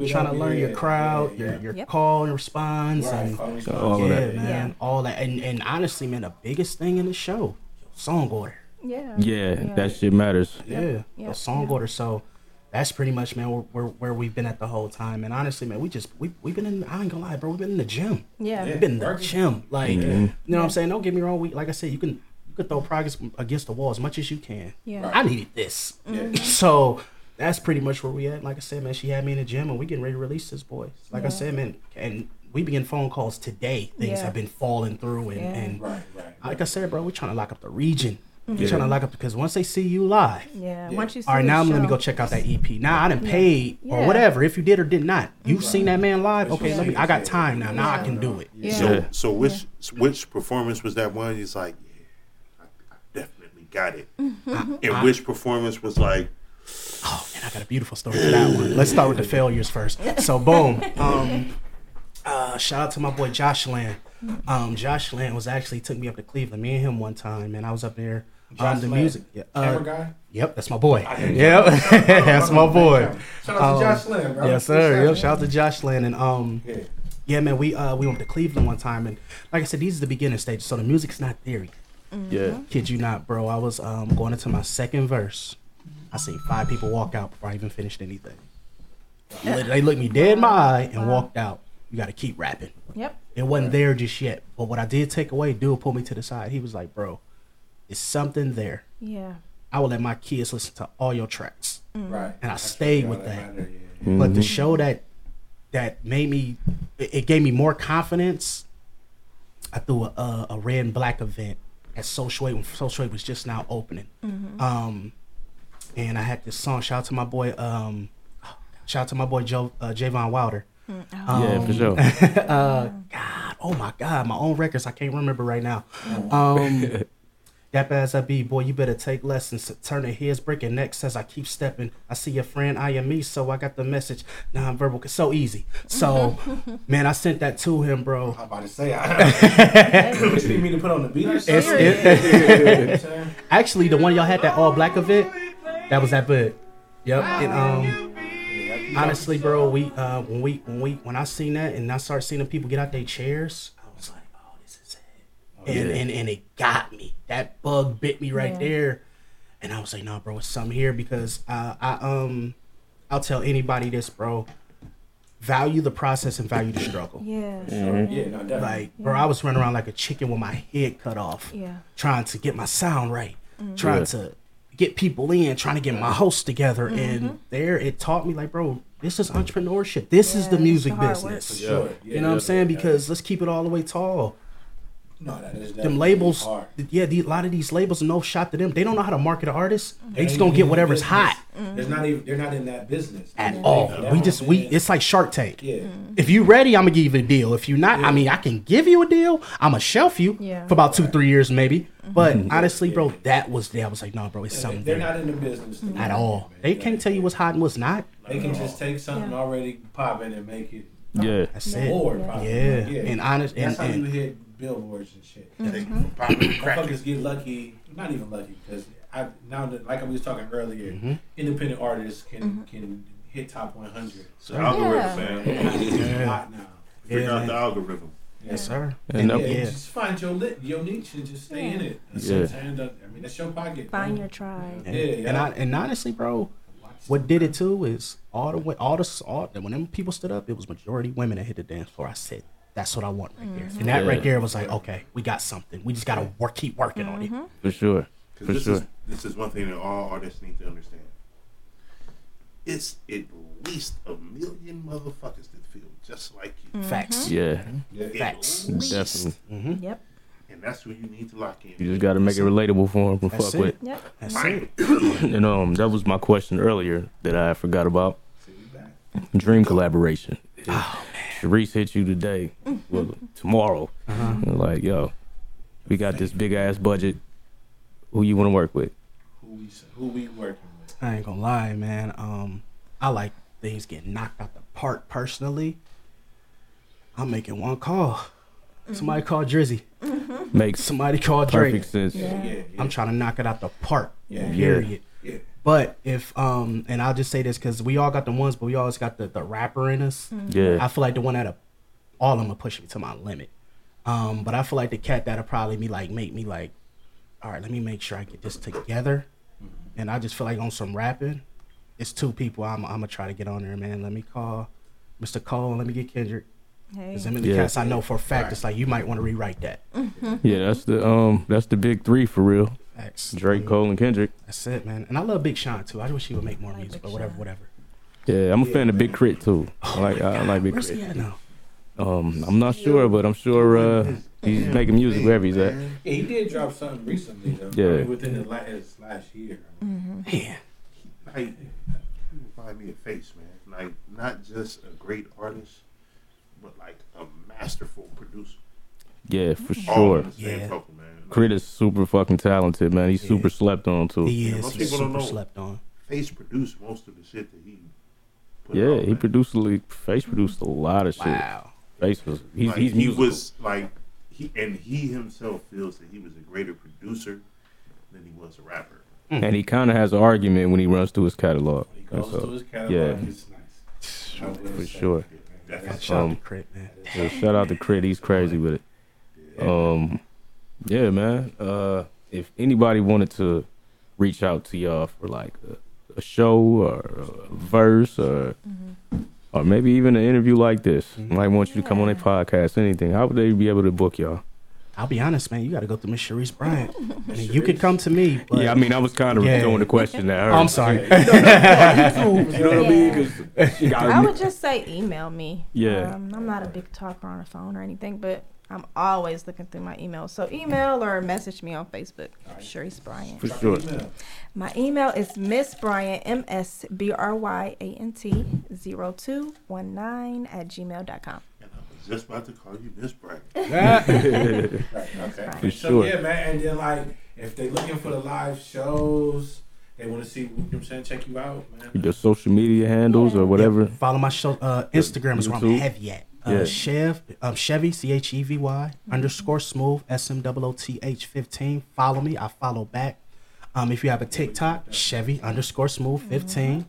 charisma, trying to learn your crowd, yeah, your yeah. your Yep. call and response, Right, and phone all oh, yeah, that. man, Yeah. all that. And and honestly, man, the biggest thing in the show, song order. Yeah. Yeah, that shit matters. Yeah, Yep, the song yeah. order. So that's pretty much, man, where, where where we've been at the whole time. And honestly, man, we just we we've been in. I ain't gonna lie, bro. We've been in the gym. Yeah. Yeah. We've been in the gym. Like, Mhm. you know what I'm saying? Don't get me wrong. We like I said, you can you can throw progress against the wall as much as you can. Yeah. I needed this. Mm-hmm. Yeah. So that's pretty much where we at. Like I said, man, she had me in the gym and we getting ready to release this boy. Like I said, man, and we begin phone calls today. Things Yeah. have been falling through and, Yeah. and Right, right. like I said, bro, we're trying to lock up the region. We're Yeah. trying to lock up because once they see you live, Yeah. Yeah. Once you see all right, the now let me show- go check out that EP. Now I done paid or Yeah. whatever. If you did or did not, you've seen that man live. Okay, let me. I got time now. Now I can do it. Yeah. So, Yeah. so which which performance was that one? He's like, yeah, I, I definitely got it. Mm-hmm. And which performance was like, Oh man, I got a beautiful story for that one. Let's start with the failures first. So boom. Um, uh, shout out to my boy Josh Land. Um, Josh Land was actually took me up to Cleveland. Me and him one time, and I was up there. Josh the Land, music. Yeah, Camera uh, guy. yep, that's my boy. Yep, that's my boy. Shout out to Um, Josh Lynn, bro. Yes, sir. Yep, shout out to Josh Land and um. Yeah. Yeah, man, we uh we went to Cleveland one time, and like I said, these are the beginning stages, so the music's not there yet. Yeah. Kid you not, bro. I was um going into my second verse. I seen five people walk out before I even finished anything. They- They looked me dead in my eye and walked out. You got to keep rapping. Yep. It wasn't there just yet, but what I did take away, dude pulled me to the side. He was like, "Bro, it's something there. Yeah. I will let my kids listen to all your tracks." Right. And I That's stayed with all that. matter, yeah. But the show that that made me, it, it gave me more confidence. I threw a, a, a red and black event at Social Aid when Social Aid was just now opening. Um, and I had this song. Shout out to my boy. Um, shout out to my boy Joe uh, Javon Wilder. Yeah, for sure. Uh, God, oh my God, my own records. I can't remember right now. Um, Yap as I be, boy, you better take lessons. Turn the heads, breaking necks as I keep stepping. I see your friend, I am me, so I got the message. Non-verbal, so easy. So, man, I sent that to him, bro. I'm about to say, I what you need me to put on the beat or something? It's- You know what I'm saying? Actually, the one y'all had that all black event, that was that bud. Yep. And um, honestly, bro, we uh when we when we when I seen that and I started seeing the people get out their chairs, I was like, oh, this is it. And and and it got me. That bug bit me right Yeah. there, and I was like, nah, bro, it's something here because uh, I um, I'll tell anybody this, bro. Value the process and value the struggle. Yeah. Yeah, no, definitely. Like, bro, I was running around like a chicken with my head cut off Yeah. trying to get my sound right, trying to get people in, trying to get my host together. And there it taught me, like, bro, this is entrepreneurship. This is the music the business. Sure. Yeah, You know what I'm saying? yeah. Because let's keep it all the way tall. No, that is Them labels, hard. yeah, the, a lot of these labels, no shot to them. They don't know how to market an artist. They They just ain't gonna even get in whatever's business. hot There's not even they're not in that business at They- all. they- We just we it's like Shark Tank. yeah. If you ready, I'm gonna give you a deal. If you not, I mean, I can give you a deal. I'm gonna shelf you Yeah. for about two, three years maybe. Mm-hmm. But honestly, bro, that was there. I was like, no, bro, it's They- something They're there not in the business to do at all. They can't tell you what's hot and what's not. They can just take something Yeah. already popping and make it Yeah. That's Yeah. it. more Yeah. Yeah. And honest- that's and- how you and- hit billboards and shit. Take it and cracking. Motherfuckers get lucky, not even lucky, because I now that like I was talking earlier, Mm-hmm. independent artists can can hit top 100. So algorithm, Yeah. man. It's hot now. Figure Yeah, out man. the algorithm. Yes, sir. And And, that- Yeah, yeah. just find your lit, your niche, and just stay in it. That's Yeah. what I'm I mean, that's your pocket. Find man. your tribe. And, Yeah, and. I, and honestly, bro, what did it too is all the way, all the all that when them people stood up, it was majority women that hit the dance floor. I said, that's what I want right there. Mm-hmm. And that Yeah. right there was like, okay, we got something. We just gotta work, keep working on it. Mm-hmm. For sure. For this sure. is this is one thing that all artists need to understand. It's at least a million motherfuckers that feel just like you. Mm-hmm. Facts. Yeah. Yeah. At Facts. least. Definitely. Yep. and that's who you need to lock in. You just got to make it relatable for them to That's fuck it. with. Yep. That's Right. it. And um, that was my question earlier that I forgot about. See, we back. Dream collaboration. Oh, Charise hit you today, well, tomorrow. Uh-huh. Like, yo, we got this big ass budget. Who you want to work with? Who we who we working with? I ain't gonna lie, man. Um, I like things getting knocked out the park personally. I'm making one call. Somebody call Drizzy. Makes Somebody call Drake. perfect sense. Yeah, yeah. I'm trying to knock it out the park. Yeah. Period. Yeah. But if um, and I'll just say this because we all got the ones, but we always got the the rapper in us. Yeah. I feel like the one that'll all of them will push me to my limit. Um, but I feel like the cat that'll probably be like make me like, all right, let me make sure I get this together. And I just feel like on some rapping, it's two people I'm, I'm gonna try to get on there, man. Let me call Mr. Cole. Let me get Kendrick. Hey. Cause them are the Yeah. cats I know for a fact. It's like you might want to rewrite that. Yeah, that's the um, that's the big three for real. Facts. Drake, Cole, and Kendrick. That's it, man. And I love Big Sean too. I wish he would make more music, Big but whatever, whatever. Yeah, I'm a fan of Big K.R.I.T. too. I like I like Big Where's he Crit. at now? Um, I'm not sure, but I'm sure uh, he's making music wherever he's at. Yeah, he did drop something recently though. Yeah. I mean, within the last last year. Man, Like, he provide me a face, man. Like, not just a great artist, but like a masterful producer. Yeah, for All sure. in the same Yeah. token, man. Like, K.R.I.T. is super fucking talented, man. He's Yeah. super slept on too. he Yeah, is. most He's people don't super know. slept on. Face produced most of the shit that he. Put Yeah, out, he man. produced like Face produced a lot of shit. Wow. Face was he's Like, he's he was like he and he himself feels that he was a greater producer than he was a rapper. and he kind of has an argument when he runs through his catalog. When he And goes so, to his catalog, yeah. it's nice. I will For say sure. that. Definitely. Shout out Um, to K.R.I.T., man. yeah, shout out to Crit, he's crazy with it. Um, yeah, man. Uh, if anybody wanted to reach out to y'all for like a, a show or a verse or or maybe even an interview like this, might want you to come on a podcast, anything. How would they be able to book y'all? I'll be honest, man. You got to go through Miss Charise Bryant. I you could come to me. But yeah, I mean, I was kind of Yeah. throwing the question at her. I'm sorry. You know what I mean? 'Cause she I would just say email me. Yeah. Um, I'm not a big talker on the phone or anything, but I'm always looking through my email. So email or message me on Facebook. Charise Bryant. for sure. My email is Miss Bryant M S B R Y A N T 0219 at gmail.com. And I was just about to call you Miss Bryant. Right, okay. For So sure. yeah, man, and then like if they're looking for the live shows, they want to see. You know what I'm saying, check you out, man. Your social media handles or whatever. Follow my show. Uh, Instagram is where I'm YouTube. heavy at. Uh, Yeah. Chev, um, Chevy, C H E V Y underscore smooth, S M O O T H 15. Follow me. I follow back. Um, if you have a TikTok, Chevy underscore smooth 15.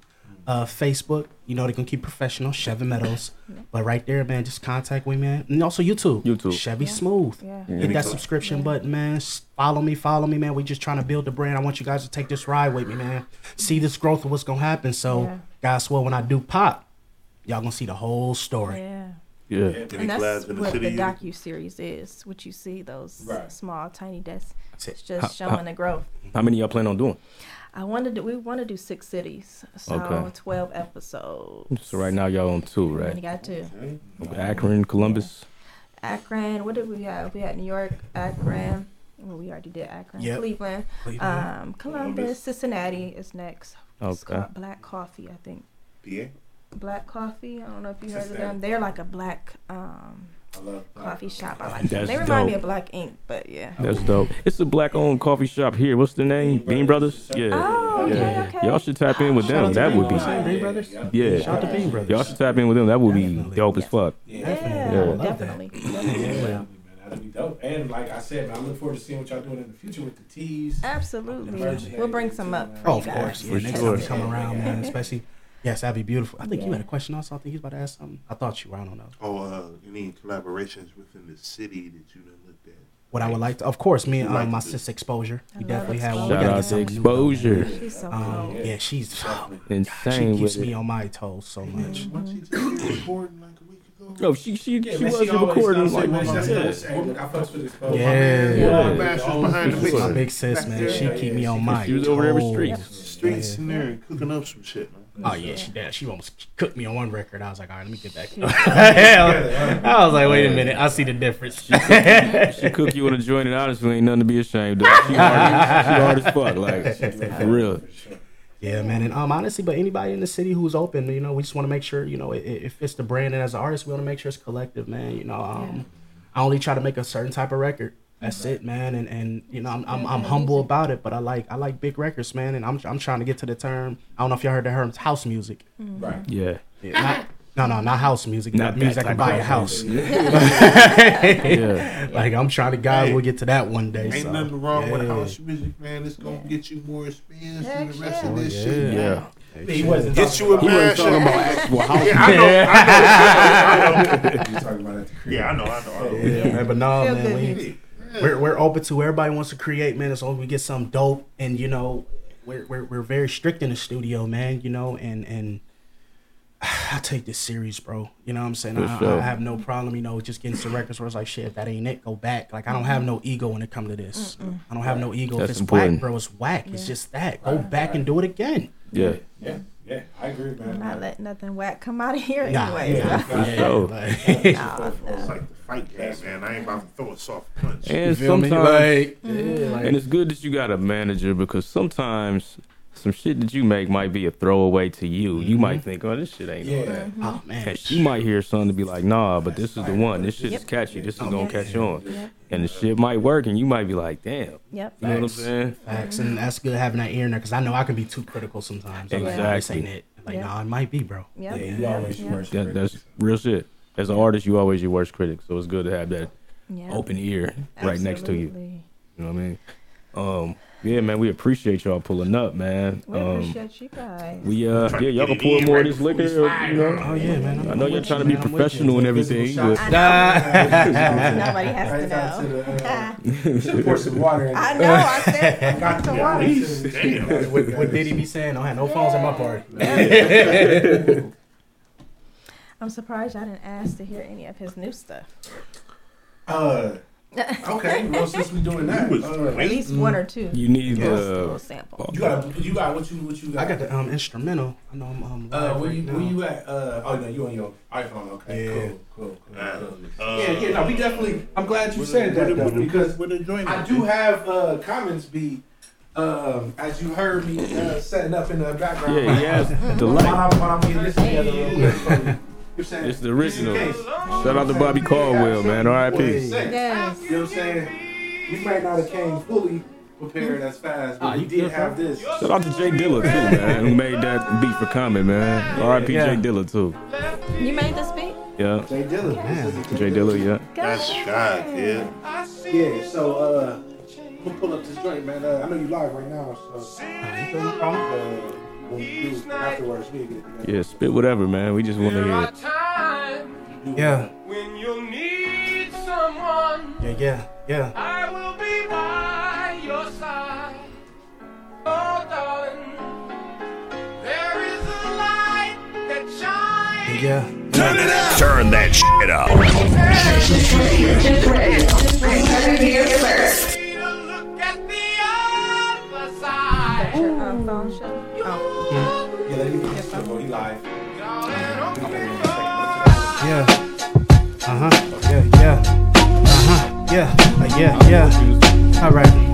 Uh, Facebook, you know, they can keep professional, Chevy Meadows. But right there, man, just contact me, man. And also YouTube. YouTube. Chevy Smooth. Yeah. Hit that subscription button, man. Follow me, follow me, man. We just trying to build the brand. I want you guys to take this ride with me, man. See this growth of what's gonna happen. So, Yeah. guys, well, when I do pop, y'all gonna see the whole story. Yeah. Yeah. Any And that's in the what the docu series is. What you see those Right. small, tiny desks. It's just How- showing how- the growth. How many y'all plan on doing? I wanted to. We want to do six cities, so Okay. twelve episodes. So right now y'all on two, right? We got two. Okay. Akron, Columbus. Akron. What did we have? We had New York, Akron. Well, we already did Akron. Yep. Cleveland, Cleveland. um, Columbus, Cincinnati is next. Okay. called Black Coffee, I think. PA? Black Coffee. I don't know if you heard of them. They're like a black um, coffee shop. I like them. That's They remind me of Black Ink, but yeah. That's dope. It's a black owned coffee shop here. What's the name? Bean Brothers? Yeah. Oh, okay, okay. Y'all should tap in with them. That would be Brothers. Bean Brothers? yeah. Shout out to Bean Brothers. Y'all should tap in with them. That would be dope as fuck. Yeah, Yeah, Definitely. I definitely. definitely. Definitely, man. That'd be dope. And like I said, man, I look forward to seeing what y'all doing in the future with the teas. Absolutely. We'll bring some up. For Oh, you of guys. course. Yeah, For next sure. time you come around, man. Especially, yes, that'd be beautiful. I think you had a question also. I think you was about to ask something. I thought you were. I don't know. Oh, uh, any collaborations within the city that you done looked at? What I would like to, of course, me and Would like um, my sis Exposure. We definitely had one. Exposure. Shout out to something new, though, Exposure. She's so Um, cool. yeah, she's insane. she keeps me it. on my toes so much. What she recording like a week ago? Oh, she she Yeah, she was always recording stops like yeah. that's- that's- hey, look, I fucks with Exposed. Yeah. My man, Yeah. always- Masters always behind the. My big sis, man. She keep me on my She was over there with toes. streets. Streets in there cooking up some shit, man. Oh yeah, she did. She almost cooked me on one record. I was like, all right, let me get back. I was like, wait a minute, I see the difference. She cook you in a joint, and honestly, ain't nothing to be ashamed of. She hard, she hard as fuck, like for real. Yeah, man, and um, honestly, but anybody in the city who's open, you know, we just want to make sure, you know, it, it it fits the brand, and as an artist, we want to make sure it's collective, man. You know, um, I only try to make a certain type of record. That's it, man, and and you know, I'm I'm, I'm humble about it, but I like I like big records, man, and I'm I'm trying to get to the term. I don't know if y'all heard the term house music. Mm-hmm. Right. Yeah, Yeah, not, no, no, not house music. Not Not music that I can buy a house. yeah. Like I'm trying to, God, Hey. we'll get to that one day. Ain't so, nothing wrong with house music, man. It's gonna get you more experience than the rest yeah. of this Oh, shit. Yeah. He wasn't Get you a talking He wasn't talking about actual house. Yeah, I know, I know, I know. about, he talking about at the crib. Yeah, I know, I know. I know. Yeah, man, but no, Feel man, good we, music. we're we're open to everybody wants to create, man. As long as we get something dope, and you know, we're we're we're very strict in the studio, man. You know, and and I take this serious, bro. You know what I'm saying? I, sure. I have no problem, you know, just getting some records where it's like, shit, if that ain't it, go back. Like I don't have no ego when it come to this. I don't have no ego. That's if it's important. whack, bro, it's whack. It's just that. Go back and do it again. Yeah. Yeah, yeah, I agree, man. I'm not letting nothing whack come out of here Nah, anyway. yeah, so- yeah, sure. like- Nah, It's like the fight game, man. I ain't about to throw a soft punch. And feel me? sometimes, Like, mm-hmm. yeah, like- and it's good that you got a manager because sometimes some shit that you make might be a throwaway to you. You mm-hmm. might think, oh, this shit ain't. all that. Yeah, oh man, And she might hear something to be like, nah, but this is the one. This shit is catchy. This is oh, gonna Yes. catch on. Yep. And the shit might work, and you might be like, damn. Yep. You know what I'm Facts. saying? Facts, and that's good having that ear in there because I know I can be too critical sometimes. I'm like, Exactly. it. Like, Yeah. nah, it might be, bro. Yep. yeah, you always Yeah. worst That, critic. that's real shit. As an artist, you always your worst critic, so it's good to have that Yep. open ear right next to you. You know what I mean? Um, yeah, man, we appreciate y'all pulling up, man. We Um, appreciate you guys. we uh, yeah, y'all can pour more of this liquor, or, you know. Oh yeah, man. I'm I know you're trying to be I'm professional and everything, but Nobody has to know. the, uh, you should pour some water in. I know. I said got the the water. Damn. what, what did he be saying? I had no phones in my party. I'm surprised I didn't ask to hear any of his new stuff. Uh, okay, well since we doing that, was uh, At least one or two. you need Just a little uh, sample. you got you got what you what you got. I got the um instrumental. I know I'm um. Uh, live where right you now. where you at? Uh, oh no, you on your iPhone? Okay, Yeah. cool, cool, cool. Uh, cool. yeah, yeah. No, we definitely. I'm glad you said a- that what though, what a- because what a joint I do have uh, comments be um, as you heard me uh, setting up in the background. yeah, he has the While. I'm, while I'm getting this together real quick for you. You're saying It's the original. just in case. Shout out to Bobby Caldwell, man. R.I.P. Yes. You know what I'm saying? We might not have came fully prepared as fast, but Ah, we you did have this. Shout out to Jay Dilla too, man, who made that beat for Common, man. R.I.P. Yeah. Jay Dilla too. You made this beat? Yeah, Jay Dilla. Man. Jay Dilla, yeah. That's shy, kid. Yeah, so uh, we'll pull up this joint, man. Uh, I know you live right now, so Ah, you feel me, bro? uh, when we do afterwards, we get it together. Yeah, spit whatever, man. We just want to hear it. Yeah, When you need someone, yeah, yeah, yeah. I will be by your side. Oh, darling, there is a light that shines. Yeah. Turn that shit up. To look at the other let me get this stuff. He live. Yeah. Uh huh. Yeah, yeah. Uh huh. Yeah. Uh, yeah, yeah. All right.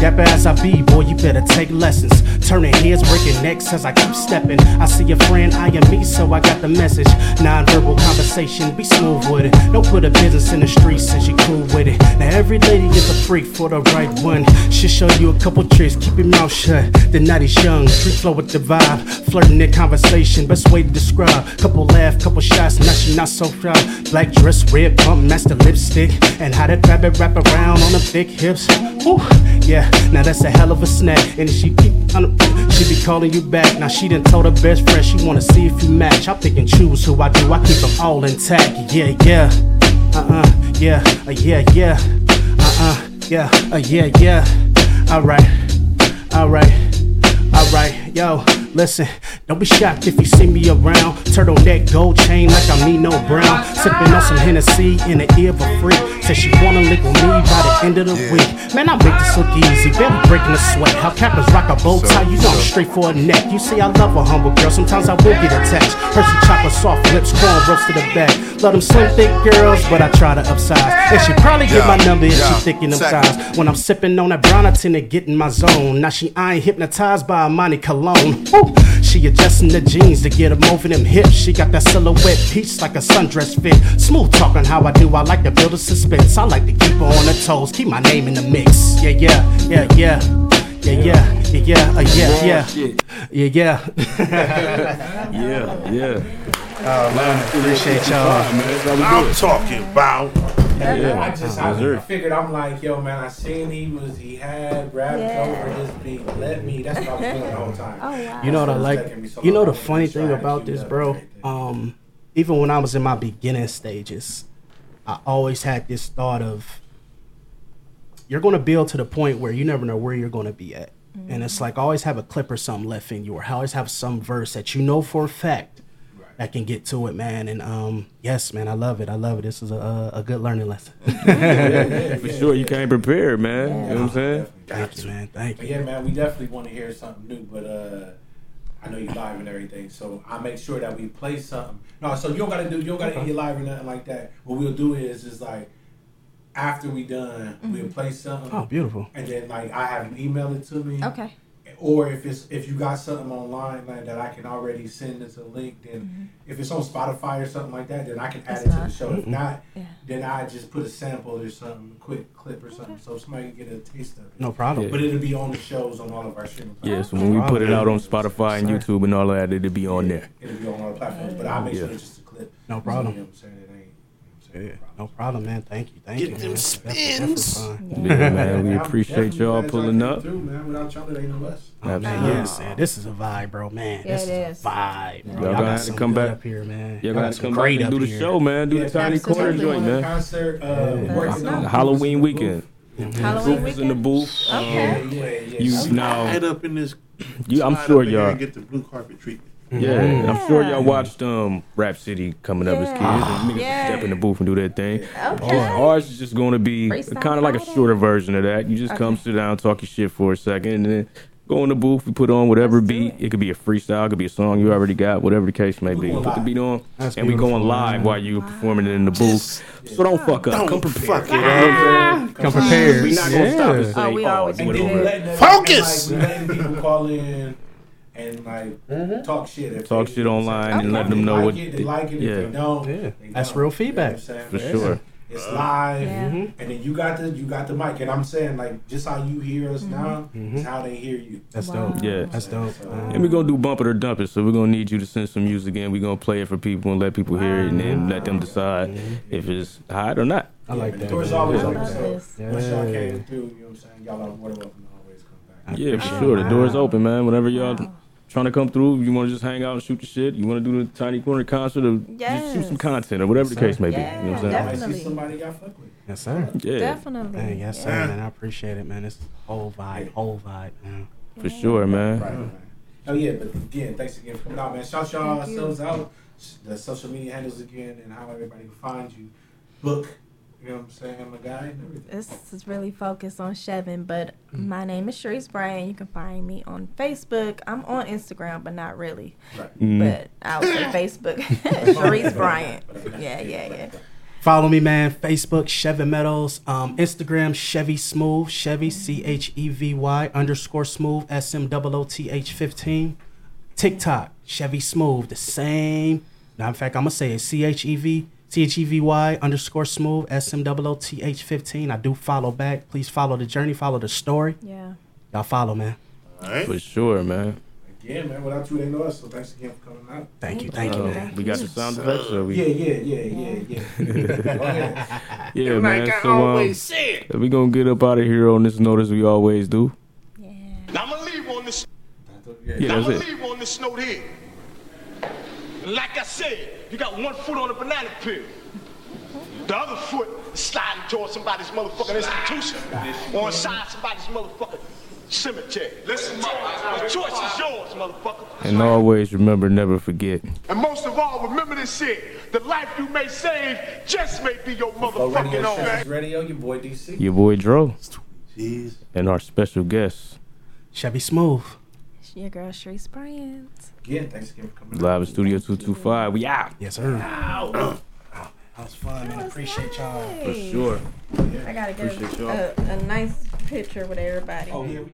Dapper as I be, boy, you better take lessons. Turning heads, breaking necks as I keep stepping. I see a friend eyeing me, so I got the message. Non-verbal conversation, be smooth with it. Don't put a business in the streets since you cool with it. Now every lady is a freak for the right one. She'll show you a couple tricks, keep your mouth shut. The night is young, street flow with the vibe. Flirting in conversation, best way to describe. Couple laugh, couple shots, now she not so proud. Black dress, red pump, master lipstick. And how that rabbit wrap around on the thick hips. Woo, yeah, now that's a hell of a snack. And if she keep on the, she be calling you back. Now she done told her best friend she wanna see if you match. I pick and choose who I do, I keep them all intact. Yeah, yeah, uh uh, yeah, uh, yeah, yeah, uh uh, yeah, uh, yeah, yeah. Alright, alright, alright, yo, Listen, don't be shocked if you see me around. Turtleneck, gold chain like I'm Nino Brown. Sipping on some Hennessy in the ear of a freak. Said she wanna lick with me by the end of the week. Man, I make this look easy, barely breaking a sweat. How cappers rock a bow tie, you know I'm straight for a neck. You see, I love a humble girl, sometimes I will get attached. Hershey chocolate soft lips, corn roast to the back. Love them slim, thick girls, but I try to upsize. And she probably get my number if she thick in them thighs. When I'm sipping on that brown, I tend to get in my zone. Now she I ain't hypnotized by Monte Cologne. Woo! She adjusting the jeans to get them over them hips. She got that silhouette piece like a sundress fit. Smooth talking how I do. I like to build a suspense. I like to keep her on her toes, keep my name in the mix. Yeah, yeah, yeah, yeah. Yeah, yeah, yeah, yeah, uh, yeah, yeah, Shit. yeah, yeah. Yeah, yeah. Oh man, appreciate y'all. I'm talking about. Yeah. I just I. I figured I'm like, yo man, I seen he was he had rapped Yeah. over this beat. Let me that's what I was doing the whole time. Oh wow. You know what I like? so You know the funny thing about this, bro. Um, even when I was in my beginning stages, I always had this thought of you're going to build to the point where you never know where you're going to be at, and it's like always have a clip or something left in you, or always have some verse that you know for a fact that can get to it, man. And um, yes, man, I love it. I love it. This is a a, a good learning lesson. For sure, you can't prepare, man. You know what I'm saying? Thank you, man. Thank But you. yeah, man, we definitely want to hear something new. But uh, I know you live and everything, so I make sure that we play something. No, so you don't gotta do, you don't gotta Okay. get live or nothing like that. What we'll do is, is like after we done, we'll play something, Oh, beautiful. and then like I have you email it to me. Okay. Or if it's if you got something online like that, I can already send as a link. Then mm-hmm. if it's on Spotify or something like that, then I can add It's it to the show. If mm-hmm. not, Yeah. then I just put a sample or something, a quick clip or something, so somebody can get a taste of it. No problem. Yeah. But it'll be on the shows on all of our streaming Yeah, platforms. so when we put it out on Spotify and Sir. YouTube and all that, it'll be on there. It'll be on all the platforms, but oh. I'll make sure it's just a clip. No problem. You know what I'm saying? It ain't. Yeah, no problem, man. Thank you. Thank Get you. them man. Definitely- definitely spins. Yeah, man, we appreciate definitely y'all pulling up. Through, man. Without y'all, it ain't no us. Oh, man, Absolutely. yes, man. This is a vibe, bro, man. Yeah, this it is is. a vibe. Bro. Y'all Y'all gonna got have to some come good back. up here, man. Y'all got gotta some come back great and do up the here. show, man. Do Yeah, the tiny corner Doing joint, man. Concert, uh, Yeah. working on Halloween weekend. Halloween Rufus in the weekend. booth. Yeah, Um, yeah, yeah. you Okay. now, Head up in this. you, I'm slide sure up in here y'all. and get the blue carpet treatment. Yeah, I'm sure y'all watched um Rap City coming up as kids. Yeah. And niggas Yeah. step in the booth and do that thing. Okay. Ours is just going to be kind of like a shorter version of that. You just come sit down, talk your shit for a second, and then go in the booth. We put on whatever Let's beat. it. It. could be a freestyle, it could be a song you already got, whatever the case may We be. going Put the beat on, That's and we beautiful, going live while you're performing it in the booth. So don't fuck up. Come Don't prepared. fuck it up. Come prepared. We're not gonna stop and say, Oh, we oh, always do And then over. we letting Focus! Like, we letting people call in and like mm-hmm. talk shit. If Talk they- shit online and Okay. let them know like what. It, they like it. yeah. If they don't, Yeah. they That's don't. real You know feedback. what I'm saying? For Yeah. sure. It's uh, live, Yeah. Mhm. and then you got the you got the mic, and I'm saying like just how you hear us mm-hmm. now mm-hmm. is how they hear you. That's Wow. dope. Yeah. That's dope. So- And we're gonna do bump it or dump it, so we're gonna need you to send some music in. We're gonna play it for people and let people hear it, and then let them decide if it's hot or not. I like the that. door's always I open. love So this. once y'all Yeah. came through, you know what I'm saying? Y'all are more than welcome to always come back. Yeah, for Oh, sure. The wow. door's open, man. Whenever y'all Wow. Trying to come through, you want to just hang out and shoot the shit. You want to do the tiny corner concert or just shoot some content or whatever the case may be. Yeah, you know what I'm I saying? might see Definitely. somebody got fuck with. Yes, sir. Yeah, Definitely. Hey, yes, sir, Yeah. man. I appreciate it, man. It's whole vibe, whole vibe, man. for sure, man. Right, right. Oh yeah, but again, thanks again for coming out, man. Shout y'all ourselves out. The social media handles again and how everybody can find you. Book, you know what I'm saying, my guy and everything. This is really focused on Chevin, but my name is Charise Bryan. You can find me on Facebook. I'm on Instagram, but not really. Right. Mm. But I would say Facebook. Charise Bryant. Yeah, yeah, yeah. Follow me, man. Facebook, Chevy Meadows. Um, Instagram, Chevy Smooth. Chevy, C H E V Y underscore smooth, S M O O T H 15. TikTok, Chevy Smooth. The same. Now, in fact, I'm going to say it C H E V. C H E V Y underscore smooth, S M O O T H 15. I do follow back. Please follow the journey, follow the story. Yeah. Y'all follow, man. All right. For sure, man. Again, man, without you, they know us. So thanks again for coming out. Thank you, thank you, Uh, man. we got the sound effects, so we Yeah, yeah, yeah, yeah, yeah. Go ahead. yeah, Like man. I So um, always said. we gonna get up out of here on this note as we always do. Yeah. Now I'm gonna leave on this. Yeah, now I'm gonna leave on this note here. Like I said, you got one foot on a banana peel. The other foot sliding towards somebody's motherfucking institution or inside somebody's motherfucking cemetery. Listen, the choice is yours, motherfucker. And always remember, never forget. And most of all, remember this shit. The life you may save just may be your motherfucking Radio own. Show's Radio, your boy DC. Your boy Dro Jeez. and our special guest, Chevy Smooth. It's your girl, Charise Bryant. Again, thanks again for coming. live in Studio 225. We out. Yes, sir. Oh, uh. man, that was fun, man. Appreciate y'all. For sure. I gotta get a, a, a nice picture with everybody. Oh, yeah.